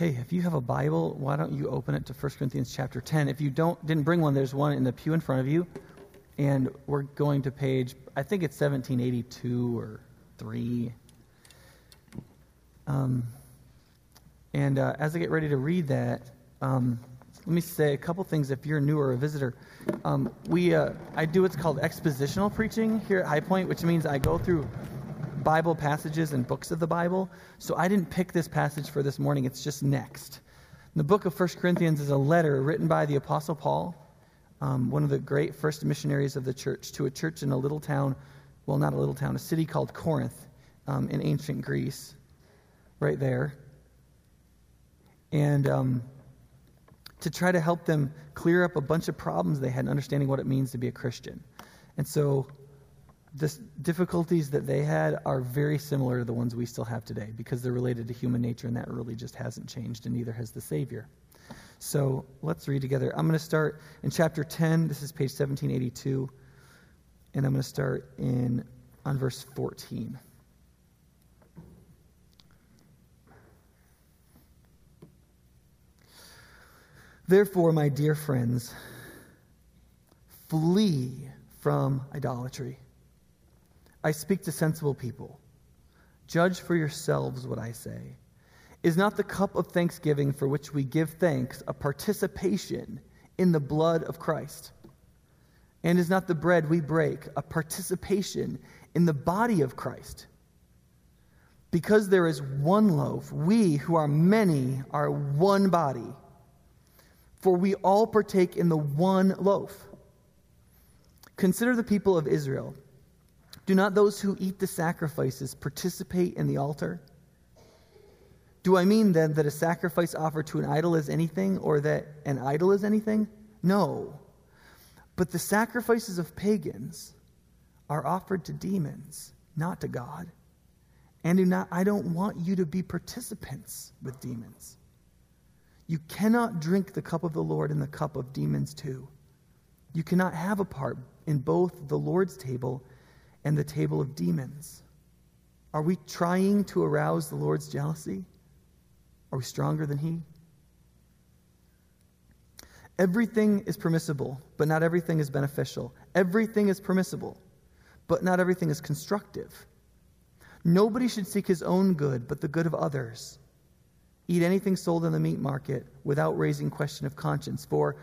hey, if you have a Bible, why don't you open it to 1 Corinthians chapter 10? If you don't didn't bring one, there's one in the pew in front of you. And we're going to page, I think it's 1782 or 3. Um, and uh, as I get ready to read that, um, let me say a couple things if you're new or a visitor. Um, we, uh, I do what's called expositional preaching here at High Point, which means I go through Bible passages and books of the Bible. So I didn't pick this passage for this morning, it's just next. The book of 1 Corinthians is a letter written by the Apostle Paul, um, one of the great first missionaries of the church, to a church in a little town, well, not a little town, a city called Corinth um, in ancient Greece, right there. And um, to try to help them clear up a bunch of problems they had in understanding what it means to be a Christian. And so the difficulties that they had are very similar to the ones we still have today because they're related to human nature and that really just hasn't changed and neither has the Savior. So let's read together. I'm going to start in chapter 10. This is page 1782. And I'm going to start in on verse 14. Therefore, my dear friends, flee from idolatry. I speak to sensible people. Judge for yourselves what I say. Is not the cup of thanksgiving for which we give thanks a participation in the blood of Christ? And is not the bread we break a participation in the body of Christ? Because there is one loaf, we who are many are one body, for we all partake in the one loaf. Consider the people of Israel. Do not those who eat the sacrifices participate in the altar? Do I mean then that a sacrifice offered to an idol is anything, or that an idol is anything? No. But the sacrifices of pagans are offered to demons, not to God. And do not, I don't want you to be participants with demons. You cannot drink the cup of the Lord and the cup of demons too. You cannot have a part in both the Lord's table and the table of demons? Are we trying to arouse the Lord's jealousy? Are we stronger than He? Everything is permissible, but not everything is beneficial. Everything is permissible, but not everything is constructive. Nobody should seek his own good, but the good of others. Eat anything sold in the meat market without raising question of conscience, for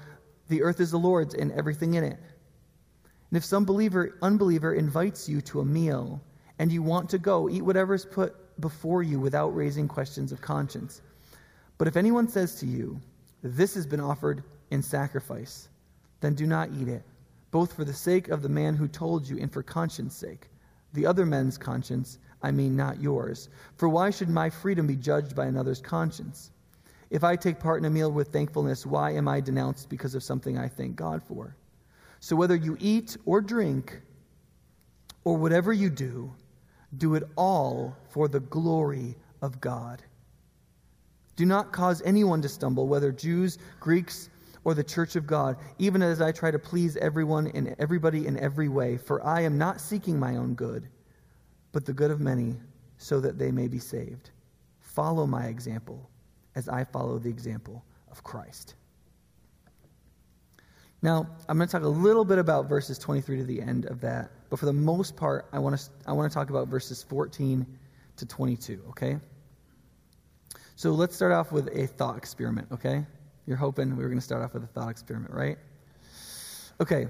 the earth is the Lord's and everything in it. And if some believer, unbeliever invites you to a meal and you want to go, eat whatever is put before you without raising questions of conscience. But if anyone says to you, This has been offered in sacrifice, then do not eat it, both for the sake of the man who told you and for conscience sake. The other men's conscience, I mean not yours. For why should my freedom be judged by another's conscience? If I take part in a meal with thankfulness, why am I denounced because of something I thank God for? So whether you eat or drink, or whatever you do, do it all for the glory of God. Do not cause anyone to stumble, whether Jews, Greeks, or the church of God, even as I try to please everyone and everybody in every way, for I am not seeking my own good, but the good of many, so that they may be saved. Follow my example as I follow the example of Christ. Now, I'm going to talk a little bit about verses 23 to the end of that, but for the most part, I want to, I want to talk about verses 14 to 22, okay? So let's start off with a thought experiment, okay? You're hoping we were going to start off with a thought experiment, right? Okay.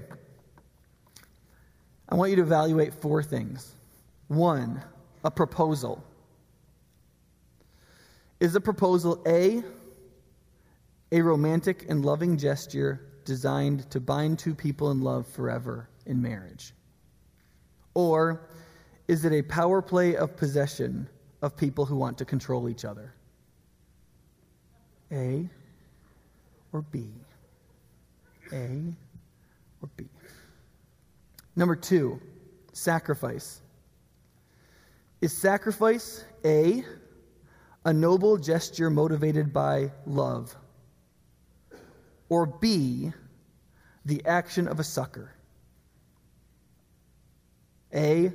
I want you to evaluate four things. One, a proposal. Is the proposal A, a romantic and loving gesture designed to bind two people in love forever in marriage? Or is it a power play of possession of people who want to control each other? A or B? A or B? Number two, sacrifice. Is sacrifice A, a noble gesture motivated by love? Or B, the action of a sucker? A,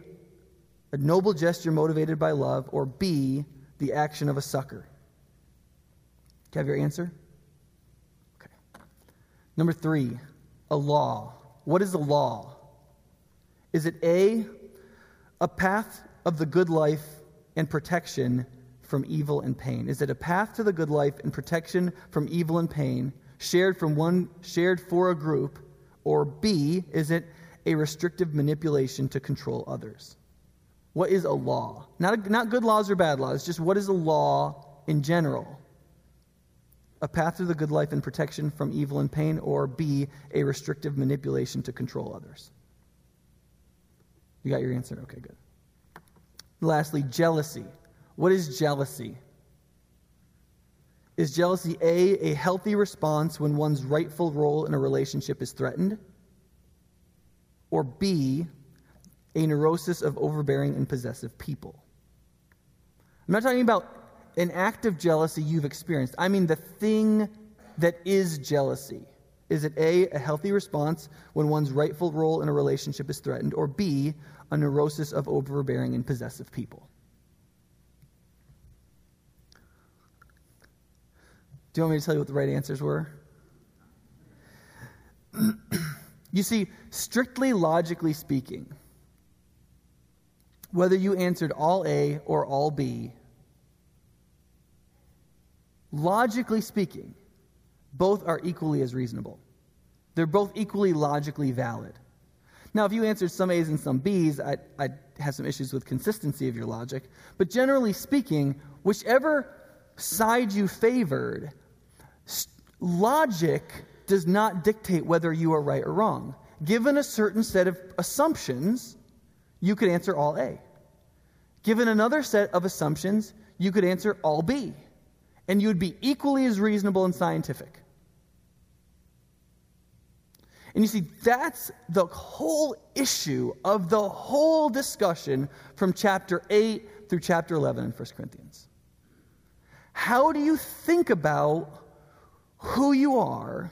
a noble gesture motivated by love, or B, the action of a sucker? Do you have your answer? Okay. Number three, a law. What is a law? Is it A, a path of the good life and protection from evil and pain? Is it a path to the good life and protection from evil and pain, shared from one shared for a group, or B, is it a restrictive manipulation to control others? What is a law? Not, a, not good laws or bad laws, just what is a law in general? A path to the good life and protection from evil and pain, or B, a restrictive manipulation to control others? You got your answer? Okay, good. Lastly, jealousy. What is jealousy? Is jealousy A, a healthy response when one's rightful role in a relationship is threatened? Or B, a neurosis of overbearing and possessive people? I'm not talking about an act of jealousy you've experienced. I mean the thing that is jealousy. Is it A, a healthy response when one's rightful role in a relationship is threatened, or B, a neurosis of overbearing and possessive people? Do you want me to tell you what the right answers were? you see, strictly logically speaking, whether you answered all A or all B, logically speaking, both are equally as reasonable. They're both equally logically valid. Now, if you answered some A's and some B's, I'd, I'd, have some issues with consistency of your logic. But generally speaking, whichever side you favored, logic does not dictate whether you are right or wrong. Given a certain set of assumptions, you could answer all A. Given another set of assumptions, you could answer all B. And you would be equally as reasonable and scientific. And you see, that's the whole issue of the whole discussion from chapter 8 through chapter 11 in 1 Corinthians. How do you think about who you are,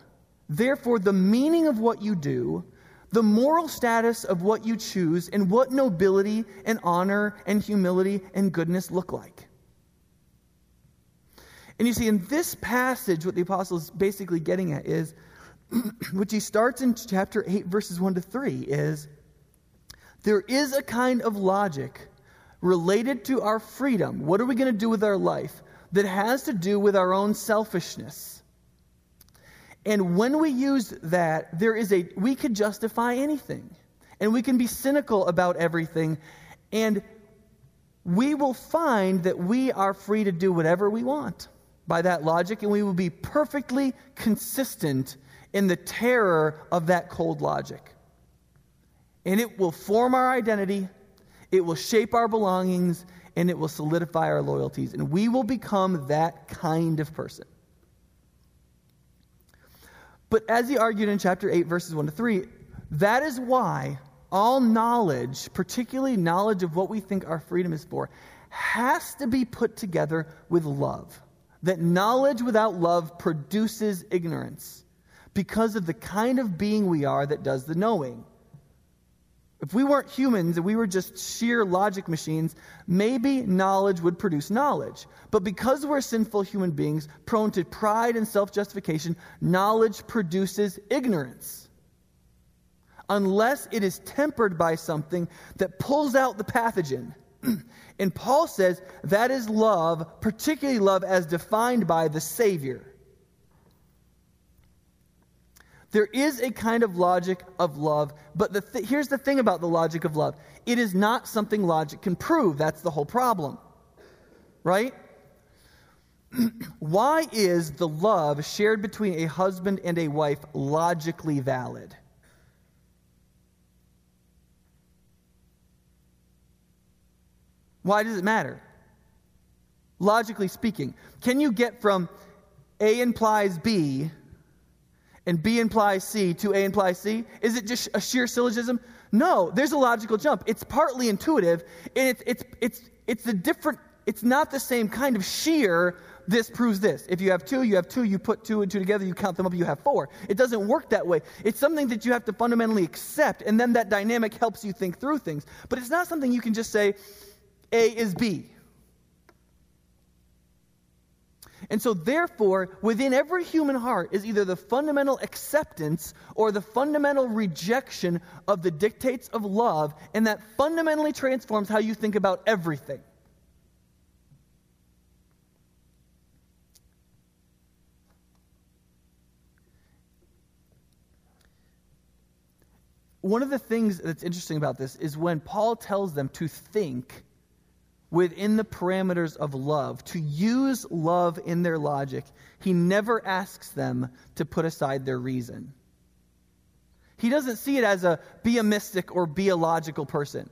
therefore, the meaning of what you do, the moral status of what you choose, and what nobility and honor and humility and goodness look like? And you see, in this passage, what the apostle is basically getting at is which he starts in chapter 8, verses 1 to 3, is there is a kind of logic related to our freedom. What are we going to do with our life? That has to do with our own selfishness. And when we use that, there is a we could justify anything. And we can be cynical about everything. And we will find that we are free to do whatever we want by that logic, and we will be perfectly consistent in the terror of that cold logic. And it will form our identity, it will shape our belongings, and it will solidify our loyalties. And we will become that kind of person. But as he argued in chapter 8, verses 1 to 3, that is why all knowledge, particularly knowledge of what we think our freedom is for, has to be put together with love. That knowledge without love produces ignorance because of the kind of being we are that does the knowing. If we weren't humans and we were just sheer logic machines, maybe knowledge would produce knowledge. But because we're sinful human beings, prone to pride and self justification, knowledge produces ignorance. Unless it is tempered by something that pulls out the pathogen. and Paul says that is love, particularly love as defined by the Savior. There is a kind of logic of love, but the th- here's the thing about the logic of love it is not something logic can prove. That's the whole problem. Right? Why is the love shared between a husband and a wife logically valid? Why does it matter? Logically speaking, can you get from A implies B and B implies C to A implies C? Is it just a sheer syllogism? No, there's a logical jump. It's partly intuitive, and it's, it's, it's, it's a different, it's not the same kind of sheer, this proves this. If you have two, you have two, you put two and two together, you count them up, you have four. It doesn't work that way. It's something that you have to fundamentally accept, and then that dynamic helps you think through things. But it's not something you can just say, A is B. And so, therefore, within every human heart is either the fundamental acceptance or the fundamental rejection of the dictates of love, and that fundamentally transforms how you think about everything. One of the things that's interesting about this is when Paul tells them to think within the parameters of love, to use love in their logic, he never asks them to put aside their reason. He doesn't see it as a be a mystic or be a logical person.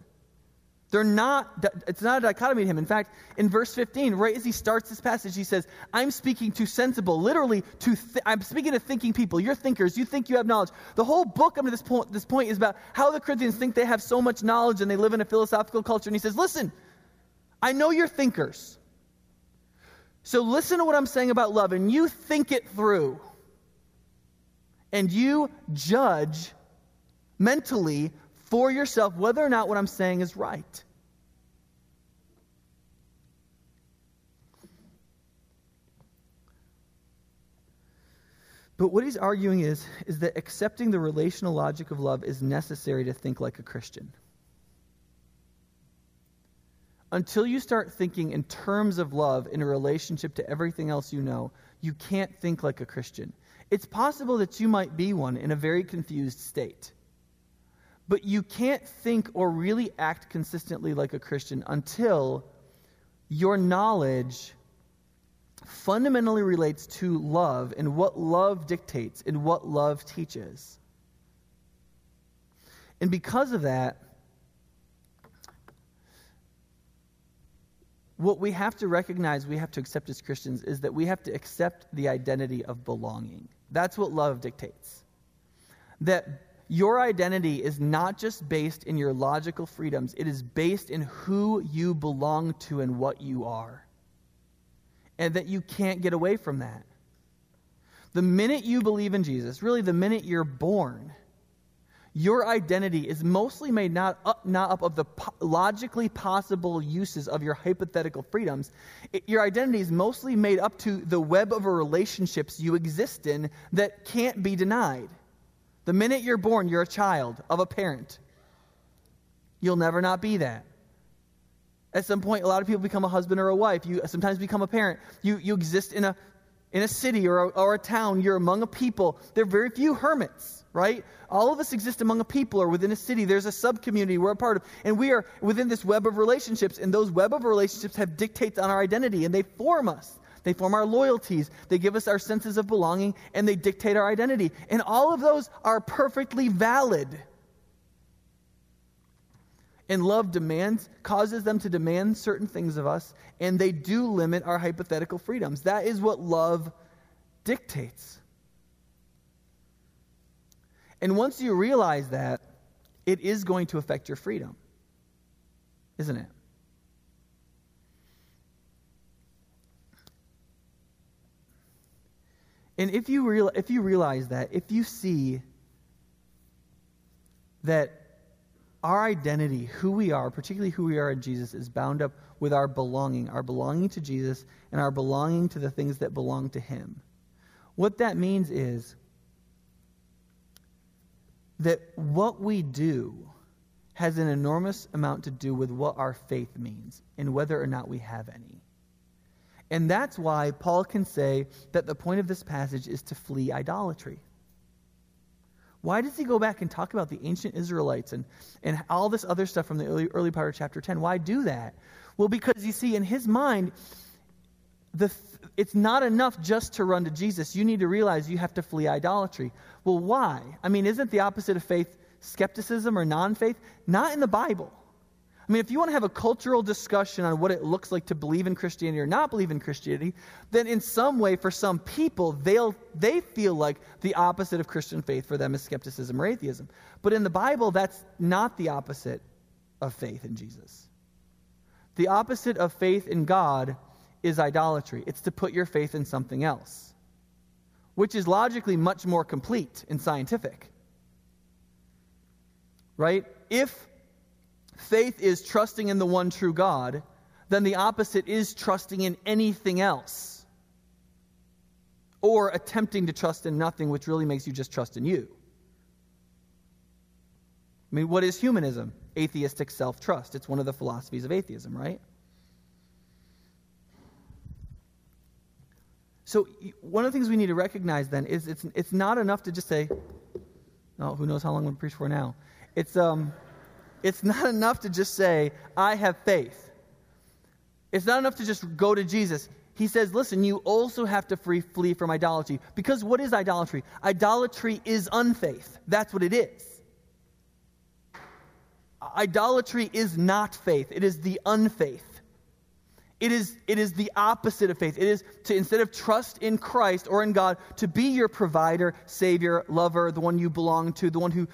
They're not, it's not a dichotomy to him. In fact, in verse 15, right as he starts this passage, he says, I'm speaking to sensible, literally to, th- I'm speaking to thinking people. You're thinkers. You think you have knowledge. The whole book up to this point, this point is about how the Corinthians think they have so much knowledge and they live in a philosophical culture. And he says, listen, I know you're thinkers. So listen to what I'm saying about love and you think it through. And you judge mentally for yourself whether or not what I'm saying is right. But what he's arguing is, is that accepting the relational logic of love is necessary to think like a Christian. Until you start thinking in terms of love in a relationship to everything else you know, you can't think like a Christian. It's possible that you might be one in a very confused state. But you can't think or really act consistently like a Christian until your knowledge fundamentally relates to love and what love dictates and what love teaches. And because of that, what we have to recognize, we have to accept as Christians, is that we have to accept the identity of belonging. That's what love dictates. That your identity is not just based in your logical freedoms, it is based in who you belong to and what you are. And that you can't get away from that. The minute you believe in Jesus, really the minute you're born, your identity is mostly made not up, not up of the po- logically possible uses of your hypothetical freedoms. It, your identity is mostly made up to the web of relationships you exist in that can't be denied. The minute you're born, you're a child of a parent. You'll never not be that. At some point, a lot of people become a husband or a wife. You sometimes become a parent. You, you exist in a, in a city or a, or a town. You're among a people. There are very few hermits, right? All of us exist among a people or within a city. There's a sub community we're a part of. And we are within this web of relationships. And those web of relationships have dictates on our identity and they form us. They form our loyalties. They give us our senses of belonging, and they dictate our identity. And all of those are perfectly valid. And love demands, causes them to demand certain things of us, and they do limit our hypothetical freedoms. That is what love dictates. And once you realize that, it is going to affect your freedom, isn't it? And if you, real, if you realize that, if you see that our identity, who we are, particularly who we are in Jesus, is bound up with our belonging, our belonging to Jesus and our belonging to the things that belong to Him. What that means is that what we do has an enormous amount to do with what our faith means and whether or not we have any. And that's why Paul can say that the point of this passage is to flee idolatry. Why does he go back and talk about the ancient Israelites and, and all this other stuff from the early, early part of chapter 10? Why do that? Well, because you see, in his mind, the, it's not enough just to run to Jesus. You need to realize you have to flee idolatry. Well, why? I mean, isn't the opposite of faith skepticism or non faith? Not in the Bible. I mean, if you want to have a cultural discussion on what it looks like to believe in Christianity or not believe in Christianity, then in some way, for some people, they'll, they feel like the opposite of Christian faith for them is skepticism or atheism. But in the Bible, that's not the opposite of faith in Jesus. The opposite of faith in God is idolatry. It's to put your faith in something else, which is logically much more complete and scientific. Right? If faith is trusting in the one true God, then the opposite is trusting in anything else. or attempting to trust in nothing, which really makes you just trust in you. I mean, what is humanism? Atheistic self trust. It's one of the philosophies of atheism, right? So, one of the things we need to recognize then is it's, it's not enough to just say, oh, who knows how long I'm going to preach for now. It's, um, it's not enough to just say, I have faith. It's not enough to just go to Jesus. He says, listen, you also have to free, flee from idolatry. Because what is idolatry? Idolatry is unfaith. That's what it is. Idolatry is not faith, it is the unfaith. It is, it is the opposite of faith. It is to, instead of trust in Christ or in God, to be your provider, savior, lover, the one you belong to, the one who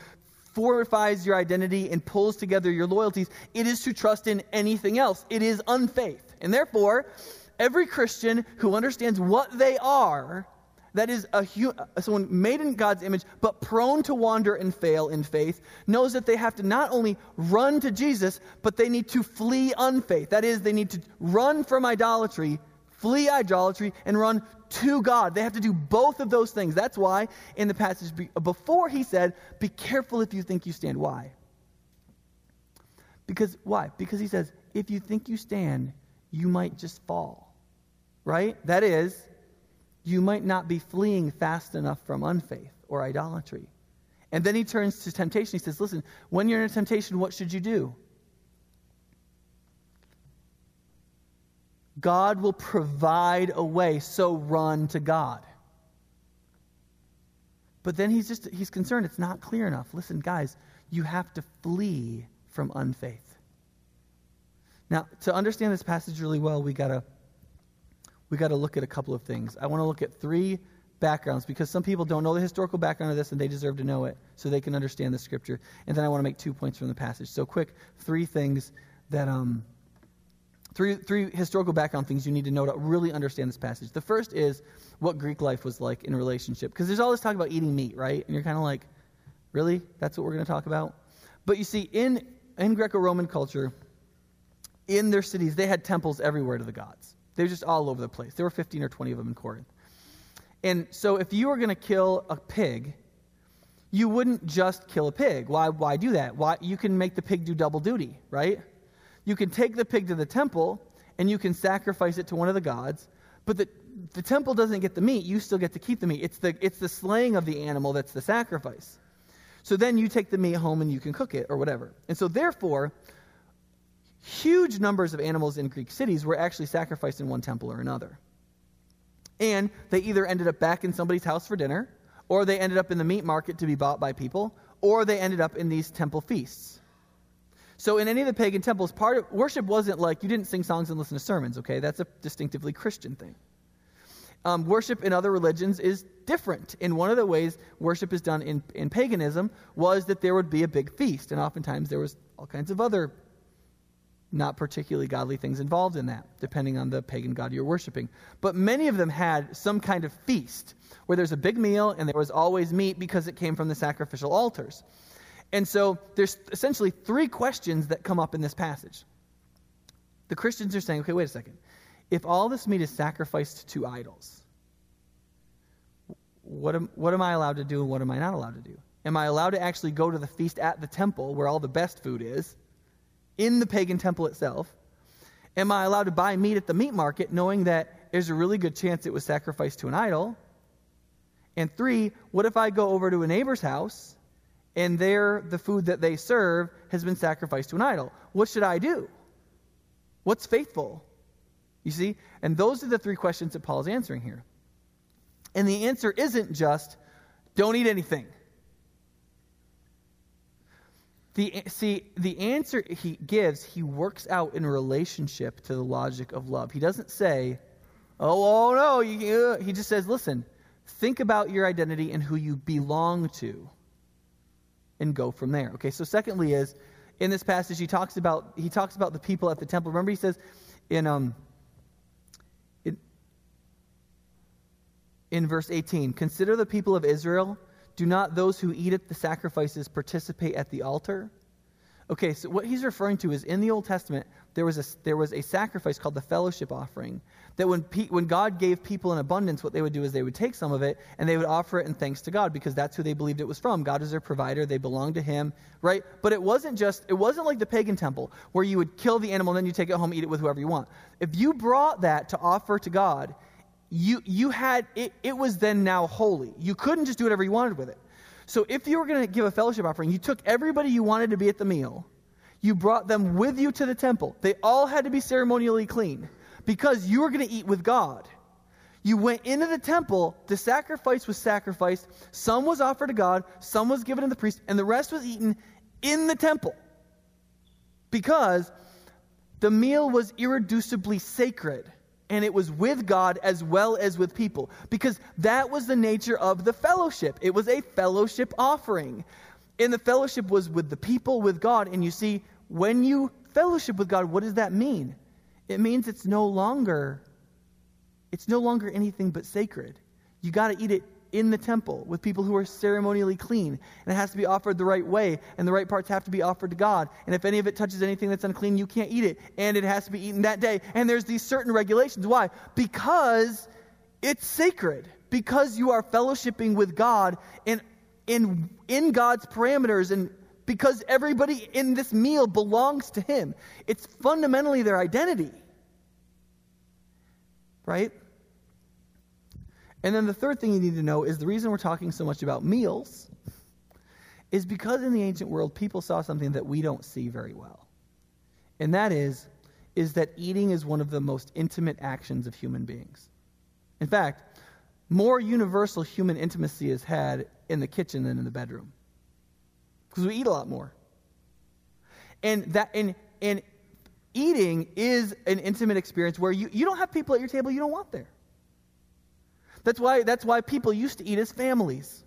fortifies your identity and pulls together your loyalties. It is to trust in anything else. It is unfaith. And therefore, every Christian who understands what they are that is a someone made in God's image, but prone to wander and fail in faith, knows that they have to not only run to Jesus, but they need to flee unfaith. That is, they need to run from idolatry, flee idolatry, and run to God. They have to do both of those things. That's why in the passage before he said, Be careful if you think you stand. Why? Because, why? Because he says, If you think you stand, you might just fall. Right? That is, you might not be fleeing fast enough from unfaith or idolatry. And then he turns to temptation. He says, Listen, when you're in a temptation, what should you do? God will provide a way, so run to God. But then he's just he's concerned it's not clear enough. Listen, guys, you have to flee from unfaith. Now, to understand this passage really well, we got to we got to look at a couple of things. I want to look at three backgrounds because some people don't know the historical background of this and they deserve to know it so they can understand the scripture. And then I want to make two points from the passage. So, quick, three things that, um, three, three historical background things you need to know to really understand this passage. The first is what Greek life was like in relationship. Because there's all this talk about eating meat, right? And you're kind of like, really? That's what we're going to talk about? But you see, in, in Greco Roman culture, in their cities, they had temples everywhere to the gods. They were just all over the place. There were 15 or 20 of them in Corinth. And so if you were going to kill a pig, you wouldn't just kill a pig. Why, why do that? Why, you can make the pig do double duty, right? You can take the pig to the temple and you can sacrifice it to one of the gods, but the, the temple doesn't get the meat. You still get to keep the meat. It's the, it's the slaying of the animal that's the sacrifice. So then you take the meat home and you can cook it or whatever. And so therefore, huge numbers of animals in Greek cities were actually sacrificed in one temple or another. And they either ended up back in somebody's house for dinner, or they ended up in the meat market to be bought by people, or they ended up in these temple feasts. So in any of the pagan temples, part of worship wasn't like you didn't sing songs and listen to sermons, okay? That's a distinctively Christian thing. Um, worship in other religions is different. And one of the ways worship is done in, in paganism was that there would be a big feast, and oftentimes there was all kinds of other not particularly godly things involved in that, depending on the pagan god you're worshiping. But many of them had some kind of feast where there's a big meal and there was always meat because it came from the sacrificial altars. And so there's essentially three questions that come up in this passage. The Christians are saying, okay, wait a second. If all this meat is sacrificed to idols, what am, what am I allowed to do and what am I not allowed to do? Am I allowed to actually go to the feast at the temple where all the best food is? In the pagan temple itself? Am I allowed to buy meat at the meat market knowing that there's a really good chance it was sacrificed to an idol? And three, what if I go over to a neighbor's house and there the food that they serve has been sacrificed to an idol? What should I do? What's faithful? You see? And those are the three questions that Paul's answering here. And the answer isn't just don't eat anything. The, see, the answer he gives, he works out in relationship to the logic of love. He doesn't say, oh, oh no, you, he just says, listen, think about your identity and who you belong to and go from there. Okay, so secondly is, in this passage, he talks about, he talks about the people at the temple. Remember, he says in, um, in, in verse 18, consider the people of Israel do not those who eat at the sacrifices participate at the altar? Okay, so what he's referring to is in the Old Testament, there was a, there was a sacrifice called the fellowship offering. That when, pe- when God gave people in abundance, what they would do is they would take some of it and they would offer it in thanks to God because that's who they believed it was from. God is their provider, they belonged to Him, right? But it wasn't just, it wasn't like the pagan temple where you would kill the animal and then you take it home, eat it with whoever you want. If you brought that to offer to God, you, you had, it, it was then now holy. You couldn't just do whatever you wanted with it. So if you were going to give a fellowship offering, you took everybody you wanted to be at the meal, you brought them with you to the temple. They all had to be ceremonially clean because you were going to eat with God. You went into the temple, the sacrifice was sacrificed, some was offered to God, some was given to the priest, and the rest was eaten in the temple. Because the meal was irreducibly sacred and it was with God as well as with people because that was the nature of the fellowship. It was a fellowship offering. And the fellowship was with the people, with God. And you see, when you fellowship with God, what does that mean? It means it's no longer it's no longer anything but sacred. You got to eat it in the temple with people who are ceremonially clean. And it has to be offered the right way, and the right parts have to be offered to God. And if any of it touches anything that's unclean, you can't eat it. And it has to be eaten that day. And there's these certain regulations. Why? Because it's sacred. Because you are fellowshipping with God and in, in God's parameters and because everybody in this meal belongs to Him. It's fundamentally their identity. Right? And then the third thing you need to know is the reason we're talking so much about meals is because in the ancient world people saw something that we don't see very well. And that is is that eating is one of the most intimate actions of human beings. In fact, more universal human intimacy is had in the kitchen than in the bedroom because we eat a lot more. And that and and eating is an intimate experience where you, you don't have people at your table you don't want there. That's why that's why people used to eat as families.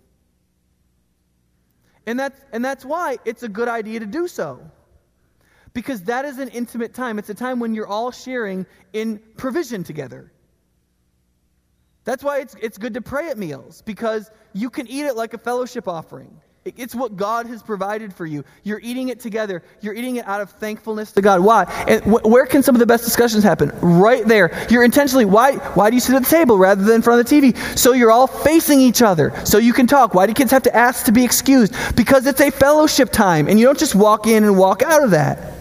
And that's and that's why it's a good idea to do so. Because that is an intimate time. It's a time when you're all sharing in provision together. That's why it's, it's good to pray at meals, because you can eat it like a fellowship offering. It's what God has provided for you. You're eating it together. You're eating it out of thankfulness to God. Why? And wh- where can some of the best discussions happen? Right there. You're intentionally, why, why do you sit at the table rather than in front of the TV? So you're all facing each other. So you can talk. Why do kids have to ask to be excused? Because it's a fellowship time. And you don't just walk in and walk out of that.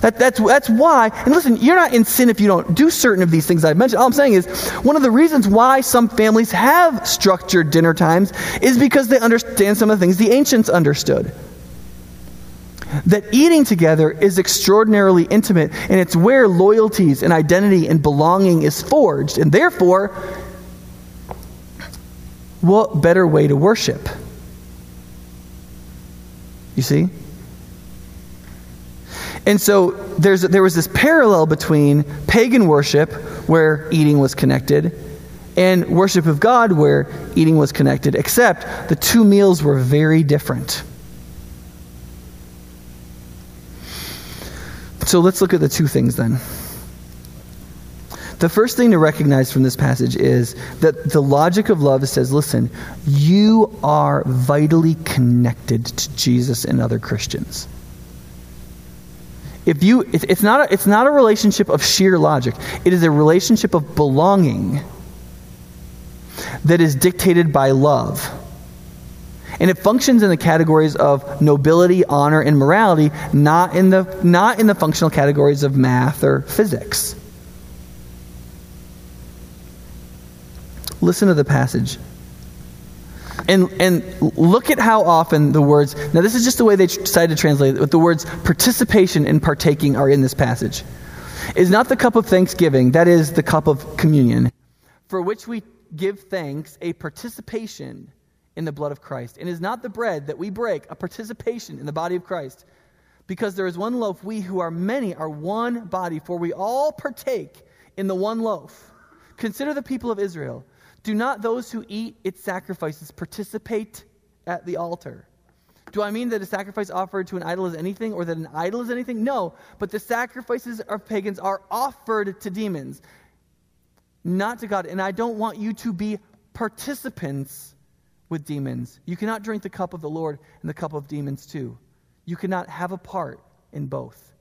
That, that's, that's why, and listen, you're not in sin if you don't do certain of these things I've mentioned. All I'm saying is, one of the reasons why some families have structured dinner times is because they understand some of the things the ancients understood. That eating together is extraordinarily intimate, and it's where loyalties and identity and belonging is forged. And therefore, what better way to worship? You see? And so there was this parallel between pagan worship, where eating was connected, and worship of God, where eating was connected, except the two meals were very different. So let's look at the two things then. The first thing to recognize from this passage is that the logic of love says, listen, you are vitally connected to Jesus and other Christians if you it's not a, it's not a relationship of sheer logic. It is a relationship of belonging that is dictated by love. And it functions in the categories of nobility honor and morality not in the not in the functional categories of math or physics. Listen to the passage and, and look at how often the words, now this is just the way they decided to translate it, but the words participation and partaking are in this passage. Is not the cup of thanksgiving, that is the cup of communion, for which we give thanks, a participation in the blood of Christ. And is not the bread that we break a participation in the body of Christ. Because there is one loaf, we who are many are one body, for we all partake in the one loaf. Consider the people of Israel. Do not those who eat its sacrifices participate at the altar? Do I mean that a sacrifice offered to an idol is anything or that an idol is anything? No, but the sacrifices of pagans are offered to demons, not to God. And I don't want you to be participants with demons. You cannot drink the cup of the Lord and the cup of demons too. You cannot have a part in both.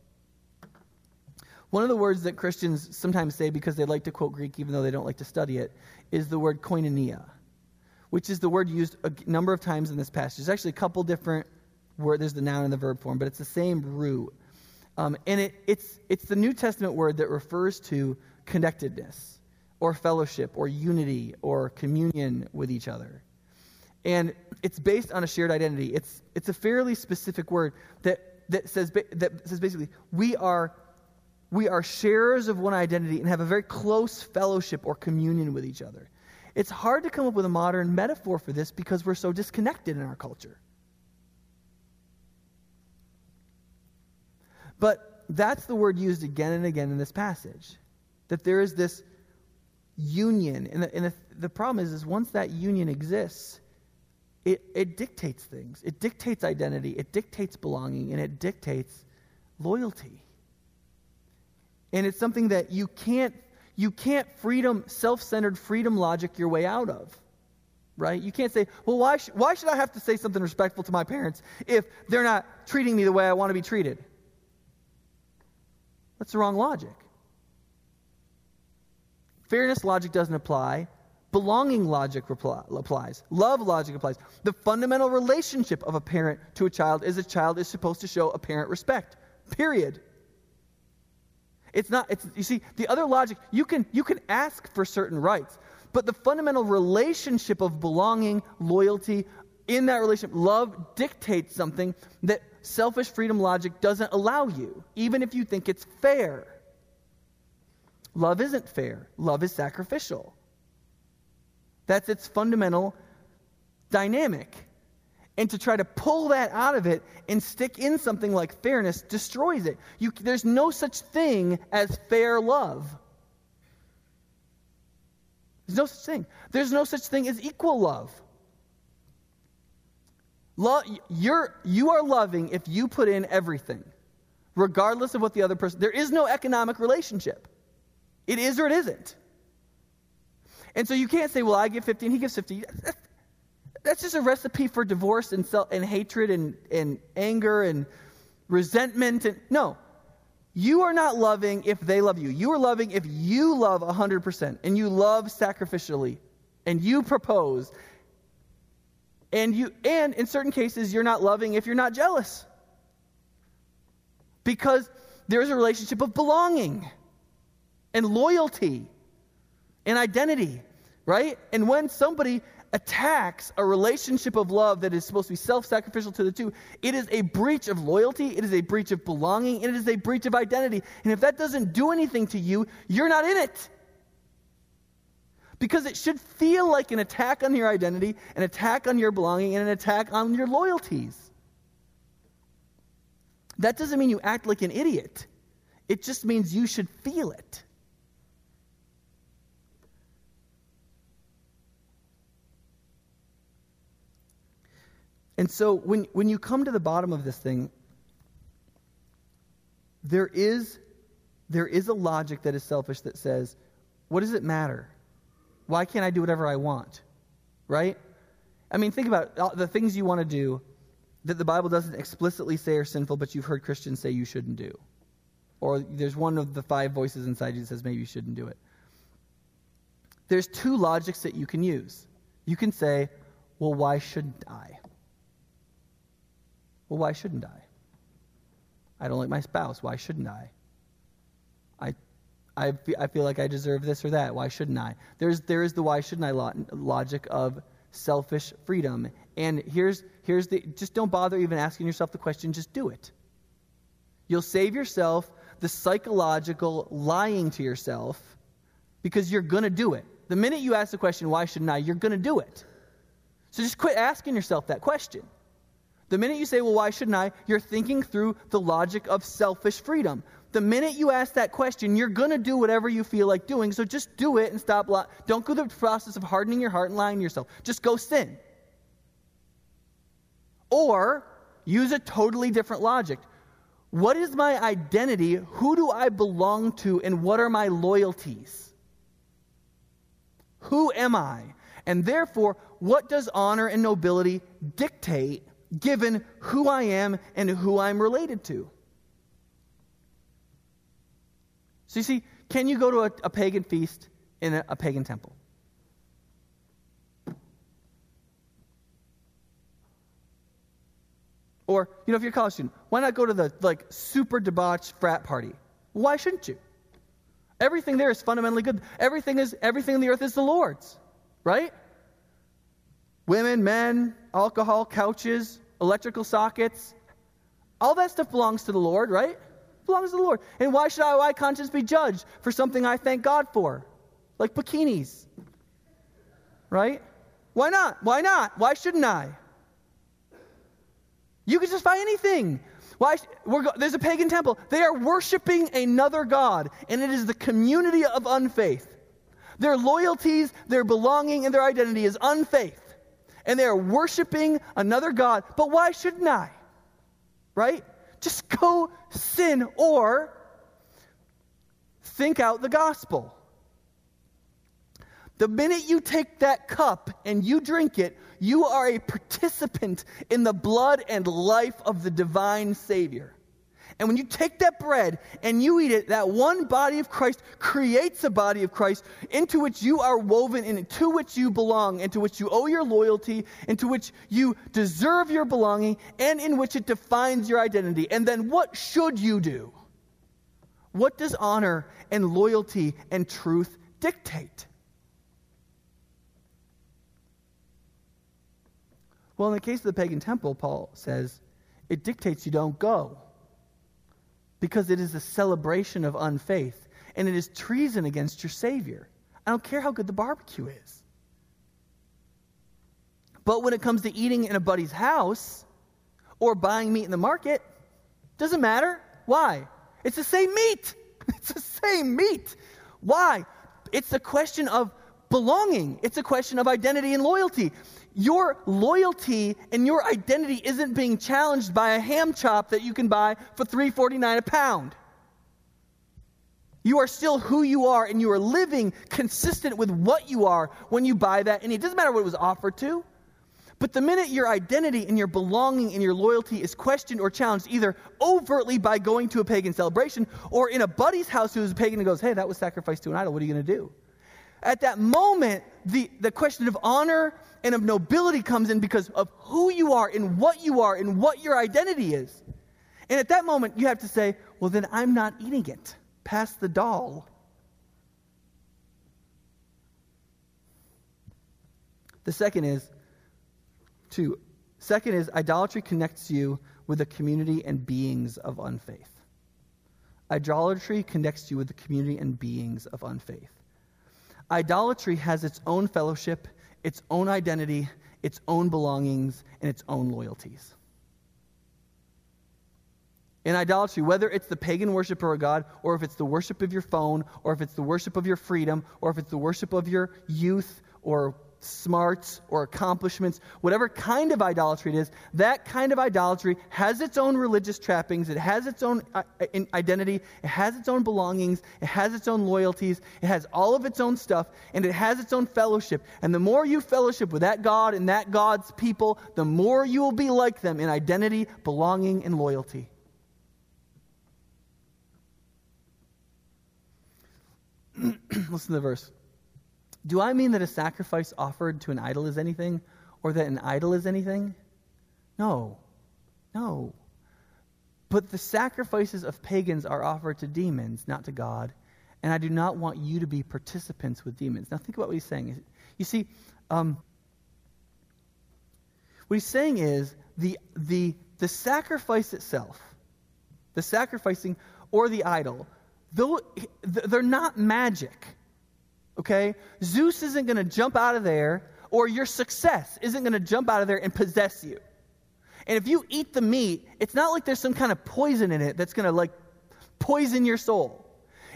One of the words that Christians sometimes say because they like to quote Greek even though they don't like to study it is the word koinonia, which is the word used a number of times in this passage. There's actually a couple different words, there's the noun and the verb form, but it's the same root. Um, and it, it's, it's the New Testament word that refers to connectedness or fellowship or unity or communion with each other. And it's based on a shared identity. It's, it's a fairly specific word that, that, says, that says basically, we are, we are sharers of one identity and have a very close fellowship or communion with each other. It's hard to come up with a modern metaphor for this because we're so disconnected in our culture. But that's the word used again and again in this passage. That there is this union. And the, and the, the problem is, is once that union exists, it, it dictates things. It dictates identity, it dictates belonging, and it dictates loyalty. And it's something that you can't you can't freedom self-centered freedom logic your way out of. Right? You can't say, "Well, why sh- why should I have to say something respectful to my parents if they're not treating me the way I want to be treated?" That's the wrong logic. Fairness logic doesn't apply. Belonging logic applies. Love logic applies. The fundamental relationship of a parent to a child is a child is supposed to show a parent respect. Period. It's not, it's, you see, the other logic, you can, you can ask for certain rights, but the fundamental relationship of belonging, loyalty, in that relationship, love dictates something that selfish freedom logic doesn't allow you, even if you think it's fair. Love isn't fair, love is sacrificial. That's its fundamental dynamic. And to try to pull that out of it and stick in something like fairness destroys it. You, there's no such thing as fair love. There's no such thing. There's no such thing as equal love. Love, you're, you are loving if you put in everything, regardless of what the other person. There is no economic relationship. It is or it isn't. And so you can't say, well, I give 50 and he gives 50. That's just a recipe for divorce and, self, and hatred and, and anger and resentment. And, no. You are not loving if they love you. You are loving if you love 100% and you love sacrificially and you propose. And, you, and in certain cases, you're not loving if you're not jealous. Because there's a relationship of belonging and loyalty and identity right? And when somebody attacks a relationship of love that is supposed to be self sacrificial to the two, it is a breach of loyalty, it is a breach of belonging, it is a breach of identity. And if that doesn't do anything to you, you're not in it. Because it should feel like an attack on your identity, an attack on your belonging, and an attack on your loyalties. That doesn't mean you act like an idiot. It just means you should feel it. And so when, when you come to the bottom of this thing, there is, there is a logic that is selfish that says, what does it matter? Why can't I do whatever I want? Right? I mean, think about the things you want to do that the Bible doesn't explicitly say are sinful, but you've heard Christians say you shouldn't do. Or there's one of the five voices inside you that says maybe you shouldn't do it. There's two logics that you can use. You can say, well, why shouldn't I? Well, why shouldn't I? I don't like my spouse. Why shouldn't I? I, I, I feel like I deserve this or that. Why shouldn't I? There's, there is the why shouldn't I logic of selfish freedom. And here's, here's the just don't bother even asking yourself the question, just do it. You'll save yourself the psychological lying to yourself because you're going to do it. The minute you ask the question, why shouldn't I, you're going to do it. So just quit asking yourself that question. The minute you say, well, why shouldn't I? You're thinking through the logic of selfish freedom. The minute you ask that question, you're going to do whatever you feel like doing. So just do it and stop. Li- Don't go through the process of hardening your heart and lying to yourself. Just go sin. Or use a totally different logic. What is my identity? Who do I belong to? And what are my loyalties? Who am I? And therefore, what does honor and nobility dictate given who I am and who I'm related to. So you see, can you go to a, a pagan feast in a, a pagan temple? Or, you know, if you're a college student, why not go to the like super debauched frat party? Why shouldn't you? Everything there is fundamentally good. Everything is everything in the earth is the Lord's, right? Women, men, alcohol, couches, electrical sockets, all that stuff belongs to the Lord, right? belongs to the Lord. And why should I, my conscience be judged for something I thank God for? Like bikinis. Right? Why not? Why not? Why shouldn't I? You can just buy anything. Why? there's a pagan temple. They are worshiping another God, and it is the community of unfaith. Their loyalties, their belonging, and their identity is unfaith. And they are worshiping another God. But why shouldn't I? Right? Just go sin or think out the gospel. The minute you take that cup and you drink it, you are a participant in the blood and life of the divine Savior. And when you take that bread and you eat it, that one body of Christ creates a body of Christ into which you are woven and to which you belong, into which you owe your loyalty, into which you deserve your belonging, and in which it defines your identity. And then what should you do? What does honor and loyalty and truth dictate? Well, in the case of the pagan temple, Paul says, it dictates you don't go because it is a celebration of unfaith and it is treason against your Savior. I don't care how good the barbecue is. But when it comes to eating in a buddy's house or buying meat in the market, doesn't matter. Why? It's the same meat. It's the same meat. Why? It's the question of belonging. It's a question of identity and loyalty your loyalty and your identity isn't being challenged by a ham chop that you can buy for $3.49 a pound. You are still who you are, and you are living consistent with what you are when you buy that. And it doesn't matter what it was offered to. But the minute your identity and your belonging and your loyalty is questioned or challenged, either overtly by going to a pagan celebration or in a buddy's house who's a pagan and goes, hey, that was sacrificed to an idol, what are you going to do? At that moment, the, the question of honor and of nobility comes in because of who you are and what you are and what your identity is. And at that moment, you have to say, well, then I'm not eating it. Pass the doll. The second is, two, second is idolatry connects you with the community and beings of unfaith. Idolatry connects you with the community and beings of unfaith. Idolatry has its own fellowship its own identity, its own belongings, and its own loyalties. In idolatry, whether it's the pagan worship of a God, or if it's the worship of your phone, or if it's the worship of your freedom, or if it's the worship of your youth, or smarts or accomplishments, whatever kind of idolatry it is, that kind of idolatry has its own religious trappings, it has its own uh, identity, it has its own belongings, it has its own loyalties, it has all of its own stuff, and it has its own fellowship. And the more you fellowship with that God and that God's people, the more you will be like them in identity, belonging, and loyalty. Listen to the verse. Do I mean that a sacrifice offered to an idol is anything, or that an idol is anything? No. No. But the sacrifices of pagans are offered to demons, not to God. And I do not want you to be participants with demons. Now, think about what he's saying. You see, um, what he's saying is the, the, the sacrifice itself, the sacrificing or the idol, though they're not magic okay? Zeus isn't going to jump out of there, or your success isn't going to jump out of there and possess you. And if you eat the meat, it's not like there's some kind of poison in it that's going to like poison your soul.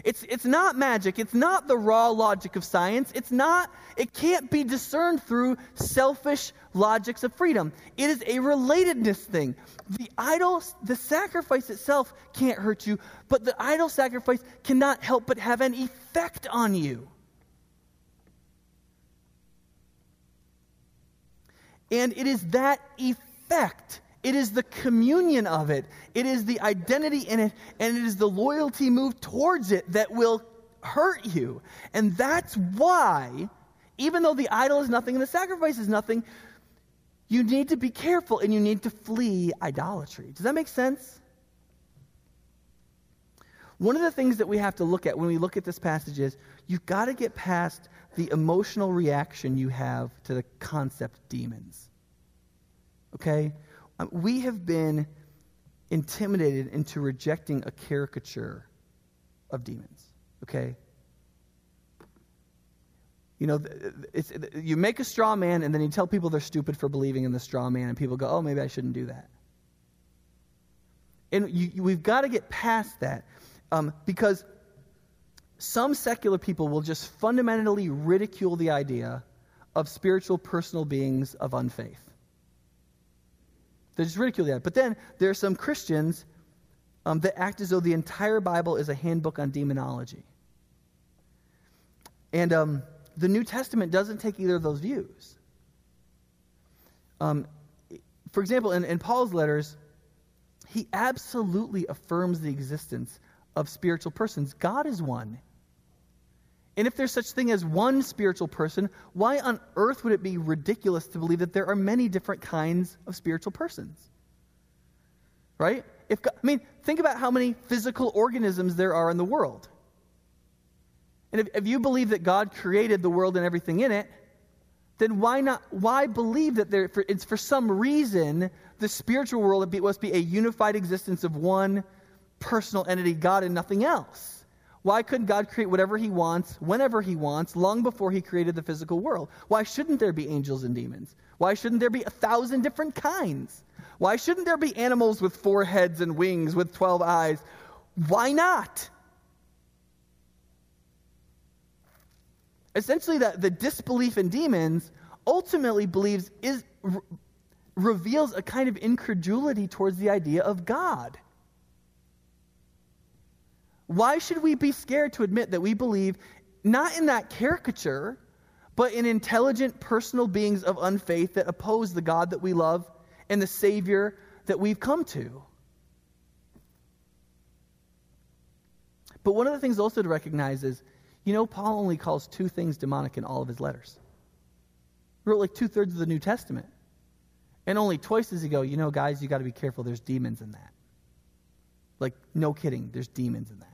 It's, it's not magic. It's not the raw logic of science. It's not, it can't be discerned through selfish logics of freedom. It is a relatedness thing. The idol, the sacrifice itself can't hurt you, but the idol sacrifice cannot help but have an effect on you. And it is that effect. It is the communion of it. It is the identity in it, and it is the loyalty move towards it that will hurt you. And that's why, even though the idol is nothing and the sacrifice is nothing, you need to be careful and you need to flee idolatry. Does that make sense? One of the things that we have to look at when we look at this passage is you've got to get past the emotional reaction you have to the concept demons. Okay? Uh, we have been intimidated into rejecting a caricature of demons. Okay? You know, it's, you make a straw man and then you tell people they're stupid for believing in the straw man, and people go, oh, maybe I shouldn't do that. And you, we've got to get past that um, because some secular people will just fundamentally ridicule the idea of spiritual personal beings of unfaith. They just ridicule that. But then there are some Christians um, that act as though the entire Bible is a handbook on demonology. And um, the New Testament doesn't take either of those views. Um, for example, in, in Paul's letters, he absolutely affirms the existence of spiritual persons. God is one. And if there's such thing as one spiritual person, why on earth would it be ridiculous to believe that there are many different kinds of spiritual persons? Right? If God, I mean, think about how many physical organisms there are in the world. And if, if you believe that God created the world and everything in it, then why not why believe that there for, it's for some reason the spiritual world must be a unified existence of one personal entity, God, and nothing else? Why couldn't God create whatever he wants, whenever he wants, long before he created the physical world? Why shouldn't there be angels and demons? Why shouldn't there be a thousand different kinds? Why shouldn't there be animals with four heads and wings with 12 eyes? Why not? Essentially, the, the disbelief in demons ultimately believes is re- reveals a kind of incredulity towards the idea of God. Why should we be scared to admit that we believe not in that caricature, but in intelligent personal beings of unfaith that oppose the God that we love and the Savior that we've come to? But one of the things also to recognize is, you know, Paul only calls two things demonic in all of his letters. He wrote like two thirds of the New Testament. And only twice does he go, you know, guys, you got to be careful. There's demons in that. Like, no kidding, there's demons in that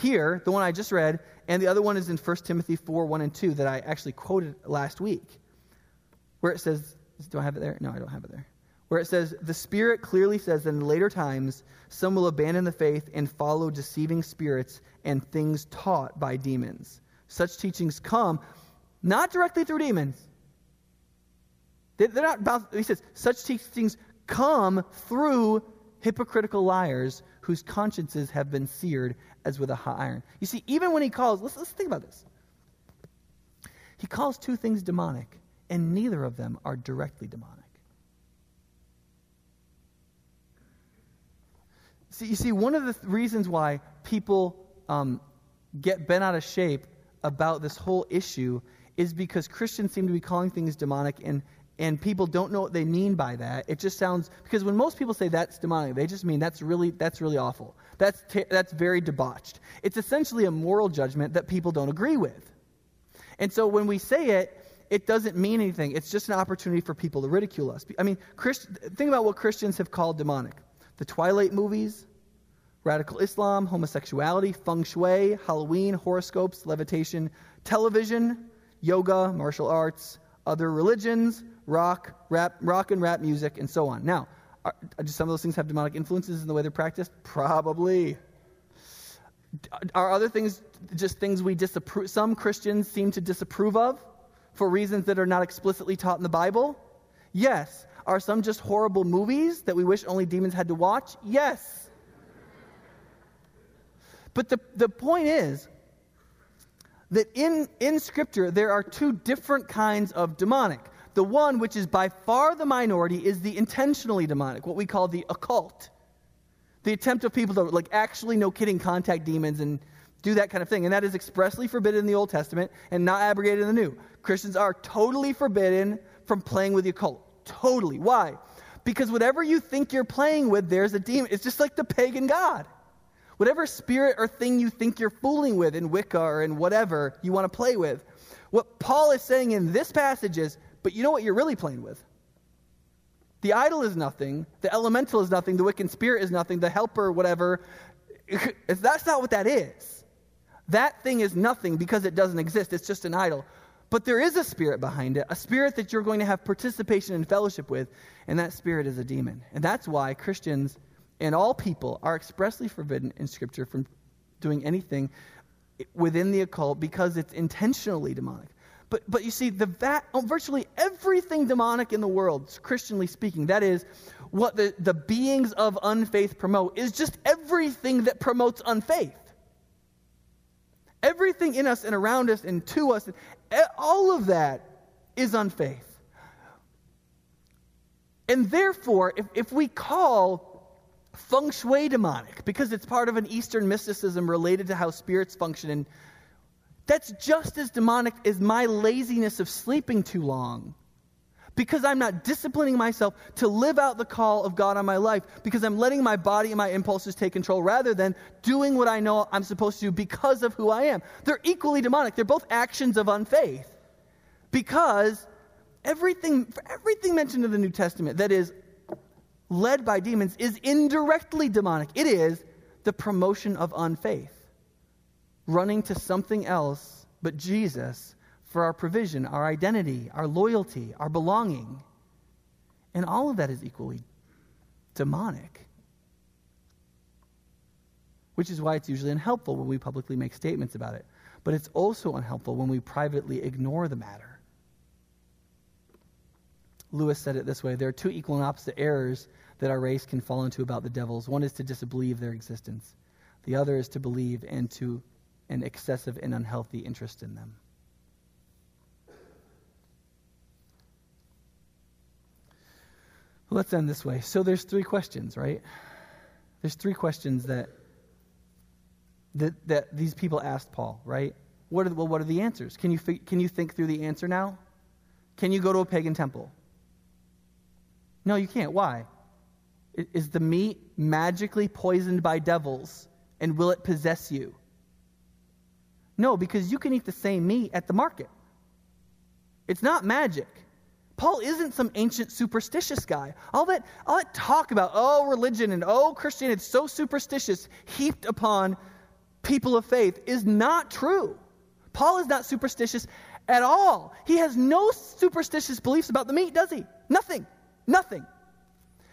here, the one I just read, and the other one is in 1 Timothy 4 1 and 2 that I actually quoted last week, where it says, Do I have it there? No, I don't have it there. Where it says, The Spirit clearly says that in later times, some will abandon the faith and follow deceiving spirits and things taught by demons. Such teachings come not directly through demons. They're not he says, such teachings come through hypocritical liars whose consciences have been seared as with a hot iron. You see, even when he calls, let's, let's think about this. He calls two things demonic, and neither of them are directly demonic. See, you see, one of the th- reasons why people um, get bent out of shape about this whole issue is because Christians seem to be calling things demonic and, and people don't know what they mean by that. It just sounds because when most people say that's demonic, they just mean that's really that's really awful. That's that's very debauched. It's essentially a moral judgment that people don't agree with. And so when we say it, it doesn't mean anything. It's just an opportunity for people to ridicule us. I mean, Christ, think about what Christians have called demonic: the Twilight movies, radical Islam, homosexuality, feng shui, Halloween, horoscopes, levitation, television, yoga, martial arts, other religions, rock, rap, rock and rap music, and so on. Now, are, do some of those things have demonic influences in the way they're practiced? Probably. Are other things just things we disapprove? Some Christians seem to disapprove of for reasons that are not explicitly taught in the Bible? Yes. Are some just horrible movies that we wish only demons had to watch? Yes. But the, the point is that in, in Scripture, there are two different kinds of demonic. The one, which is by far the minority, is the intentionally demonic, what we call the occult. The attempt of people to, like, actually, no kidding, contact demons and do that kind of thing. And that is expressly forbidden in the Old Testament and not abrogated in the New. Christians are totally forbidden from playing with the occult. Totally. Why? Because whatever you think you're playing with, there's a demon. It's just like the pagan god. Whatever spirit or thing you think you're fooling with in Wicca or in whatever you want to play with. What Paul is saying in this passage is, but you know what you're really playing with? The idol is nothing. The elemental is nothing. The wicked spirit is nothing. The helper, whatever. That's not what that is. That thing is nothing because it doesn't exist. It's just an idol. But there is a spirit behind it, a spirit that you're going to have participation and fellowship with, and that spirit is a demon. And that's why Christians and all people are expressly forbidden in Scripture from doing anything within the occult because it's intentionally demonic. But, but you see, the va- oh, virtually everything demonic in the world, Christianly speaking, that is what the, the beings of unfaith promote, is just everything that promotes unfaith. Everything in us and around us and to us, all of that is unfaith. And therefore, if, if we call feng shui demonic, because it's part of an Eastern mysticism related to how spirits function and that's just as demonic as my laziness of sleeping too long. Because I'm not disciplining myself to live out the call of God on my life, because I'm letting my body and my impulses take control rather than doing what I know I'm supposed to do because of who I am. They're equally demonic. They're both actions of unfaith. Because everything, everything mentioned in the New Testament that is led by demons is indirectly demonic. It is the promotion of unfaith running to something else but Jesus for our provision, our identity, our loyalty, our belonging. And all of that is equally demonic. Which is why it's usually unhelpful when we publicly make statements about it. But it's also unhelpful when we privately ignore the matter. Lewis said it this way there are two equal and opposite errors that our race can fall into about the devils. One is to disbelieve their existence, the other is to believe and to an excessive and unhealthy interest in them. Let's end this way. So there's three questions, right? There's three questions that that, that these people asked Paul, right? What are, well, what are the answers? Can you, can you think through the answer now? Can you go to a pagan temple? No, you can't. Why? Is the meat magically poisoned by devils and will it possess you? No, because you can eat the same meat at the market. It's not magic. Paul isn't some ancient superstitious guy. All that, all that talk about, oh, religion and oh, Christianity, it's so superstitious, heaped upon people of faith, is not true. Paul is not superstitious at all. He has no superstitious beliefs about the meat, does he? Nothing. Nothing.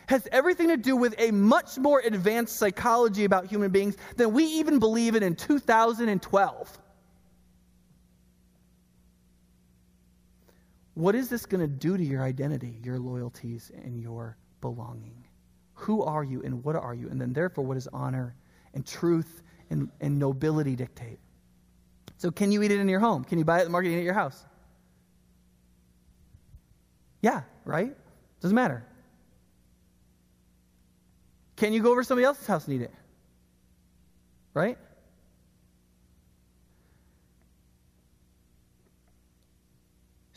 Has everything to do with a much more advanced psychology about human beings than we even believe in in 2012. What is this going to do to your identity, your loyalties, and your belonging? Who are you and what are you? And then, therefore, what does honor and truth and, and nobility dictate? So, can you eat it in your home? Can you buy it at the market and eat it at your house? Yeah, right? Doesn't matter. Can you go over to somebody else's house and eat it? Right?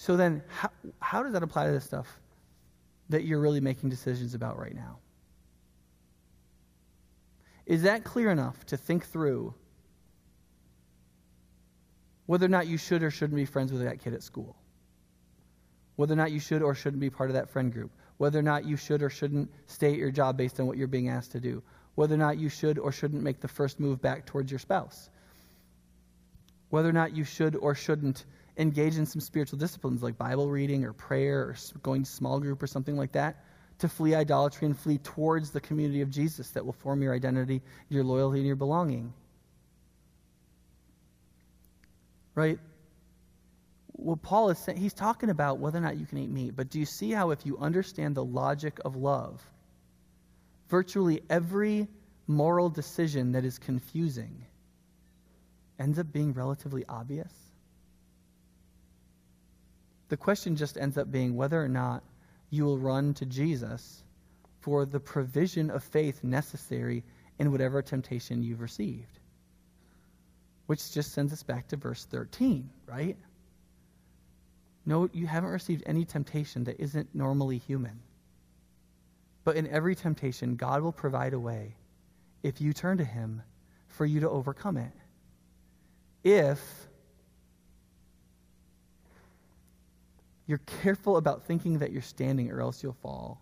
So then, how, how does that apply to this stuff that you're really making decisions about right now? Is that clear enough to think through whether or not you should or shouldn't be friends with that kid at school? Whether or not you should or shouldn't be part of that friend group? Whether or not you should or shouldn't stay at your job based on what you're being asked to do? Whether or not you should or shouldn't make the first move back towards your spouse? Whether or not you should or shouldn't engage in some spiritual disciplines like Bible reading or prayer or going to small group or something like that to flee idolatry and flee towards the community of Jesus that will form your identity, your loyalty, and your belonging. Right? What Paul is saying, he's talking about whether or not you can eat meat, but do you see how, if you understand the logic of love, virtually every moral decision that is confusing ends up being relatively obvious? The question just ends up being whether or not you will run to Jesus for the provision of faith necessary in whatever temptation you've received. Which just sends us back to verse 13, right? No, you haven't received any temptation that isn't normally human. But in every temptation, God will provide a way, if you turn to Him, for you to overcome it. If you're careful about thinking that you're standing, or else you'll fall.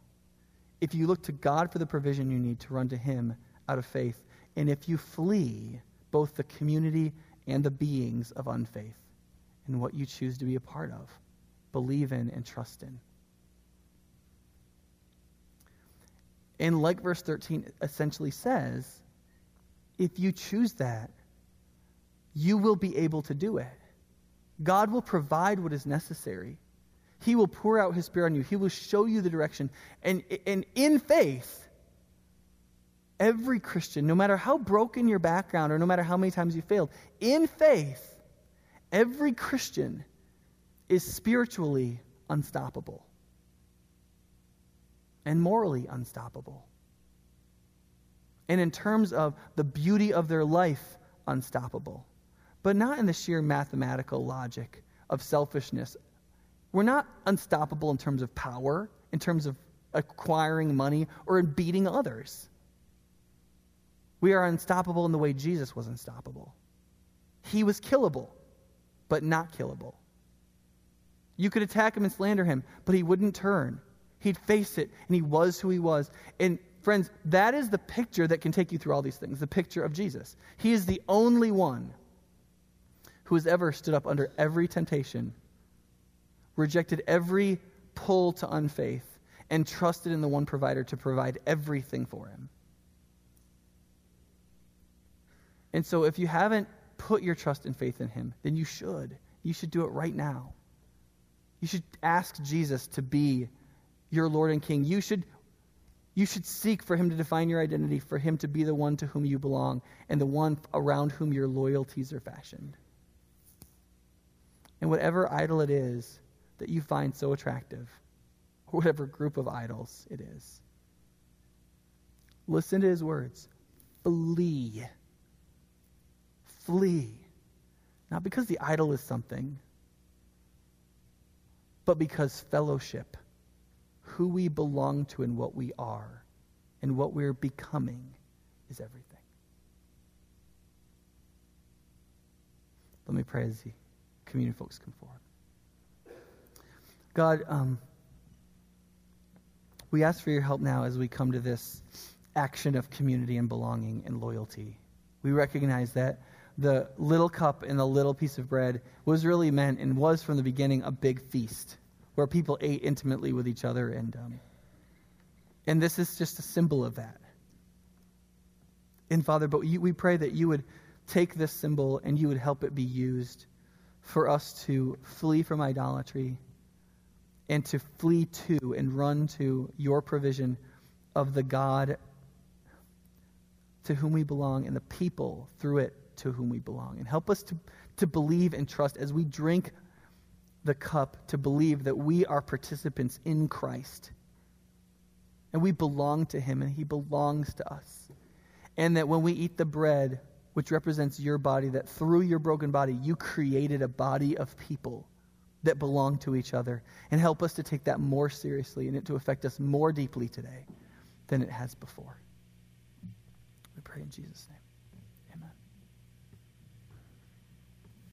If you look to God for the provision you need to run to Him out of faith, and if you flee both the community and the beings of unfaith and what you choose to be a part of, believe in, and trust in. And like verse 13 essentially says, if you choose that, you will be able to do it. God will provide what is necessary. He will pour out his spirit on you. He will show you the direction. And, and in faith, every Christian, no matter how broken your background or no matter how many times you failed, in faith, every Christian is spiritually unstoppable and morally unstoppable. And in terms of the beauty of their life, unstoppable. But not in the sheer mathematical logic of selfishness. We're not unstoppable in terms of power, in terms of acquiring money, or in beating others. We are unstoppable in the way Jesus was unstoppable. He was killable, but not killable. You could attack him and slander him, but he wouldn't turn. He'd face it, and he was who he was. And friends, that is the picture that can take you through all these things the picture of Jesus. He is the only one who has ever stood up under every temptation, rejected every pull to unfaith, and trusted in the one provider to provide everything for him. And so, if you haven't put your trust and faith in him, then you should. You should do it right now. You should ask Jesus to be your Lord and King. You should, you should seek for him to define your identity, for him to be the one to whom you belong, and the one around whom your loyalties are fashioned. And whatever idol it is that you find so attractive, whatever group of idols it is, listen to his words flee. Flee. Not because the idol is something, but because fellowship, who we belong to and what we are, and what we're becoming, is everything. Let me pray as the community folks come forward. God, um, we ask for your help now as we come to this action of community and belonging and loyalty. We recognize that the little cup and the little piece of bread was really meant and was from the beginning a big feast where people ate intimately with each other. And, um, and this is just a symbol of that. And Father, but you, we pray that you would take this symbol and you would help it be used for us to flee from idolatry and to flee to and run to your provision of the God to whom we belong and the people through it to whom we belong. And help us to, to believe and trust as we drink the cup, to believe that we are participants in Christ. And we belong to him, and he belongs to us. And that when we eat the bread, which represents your body, that through your broken body, you created a body of people that belong to each other. And help us to take that more seriously and it to affect us more deeply today than it has before. We pray in Jesus' name.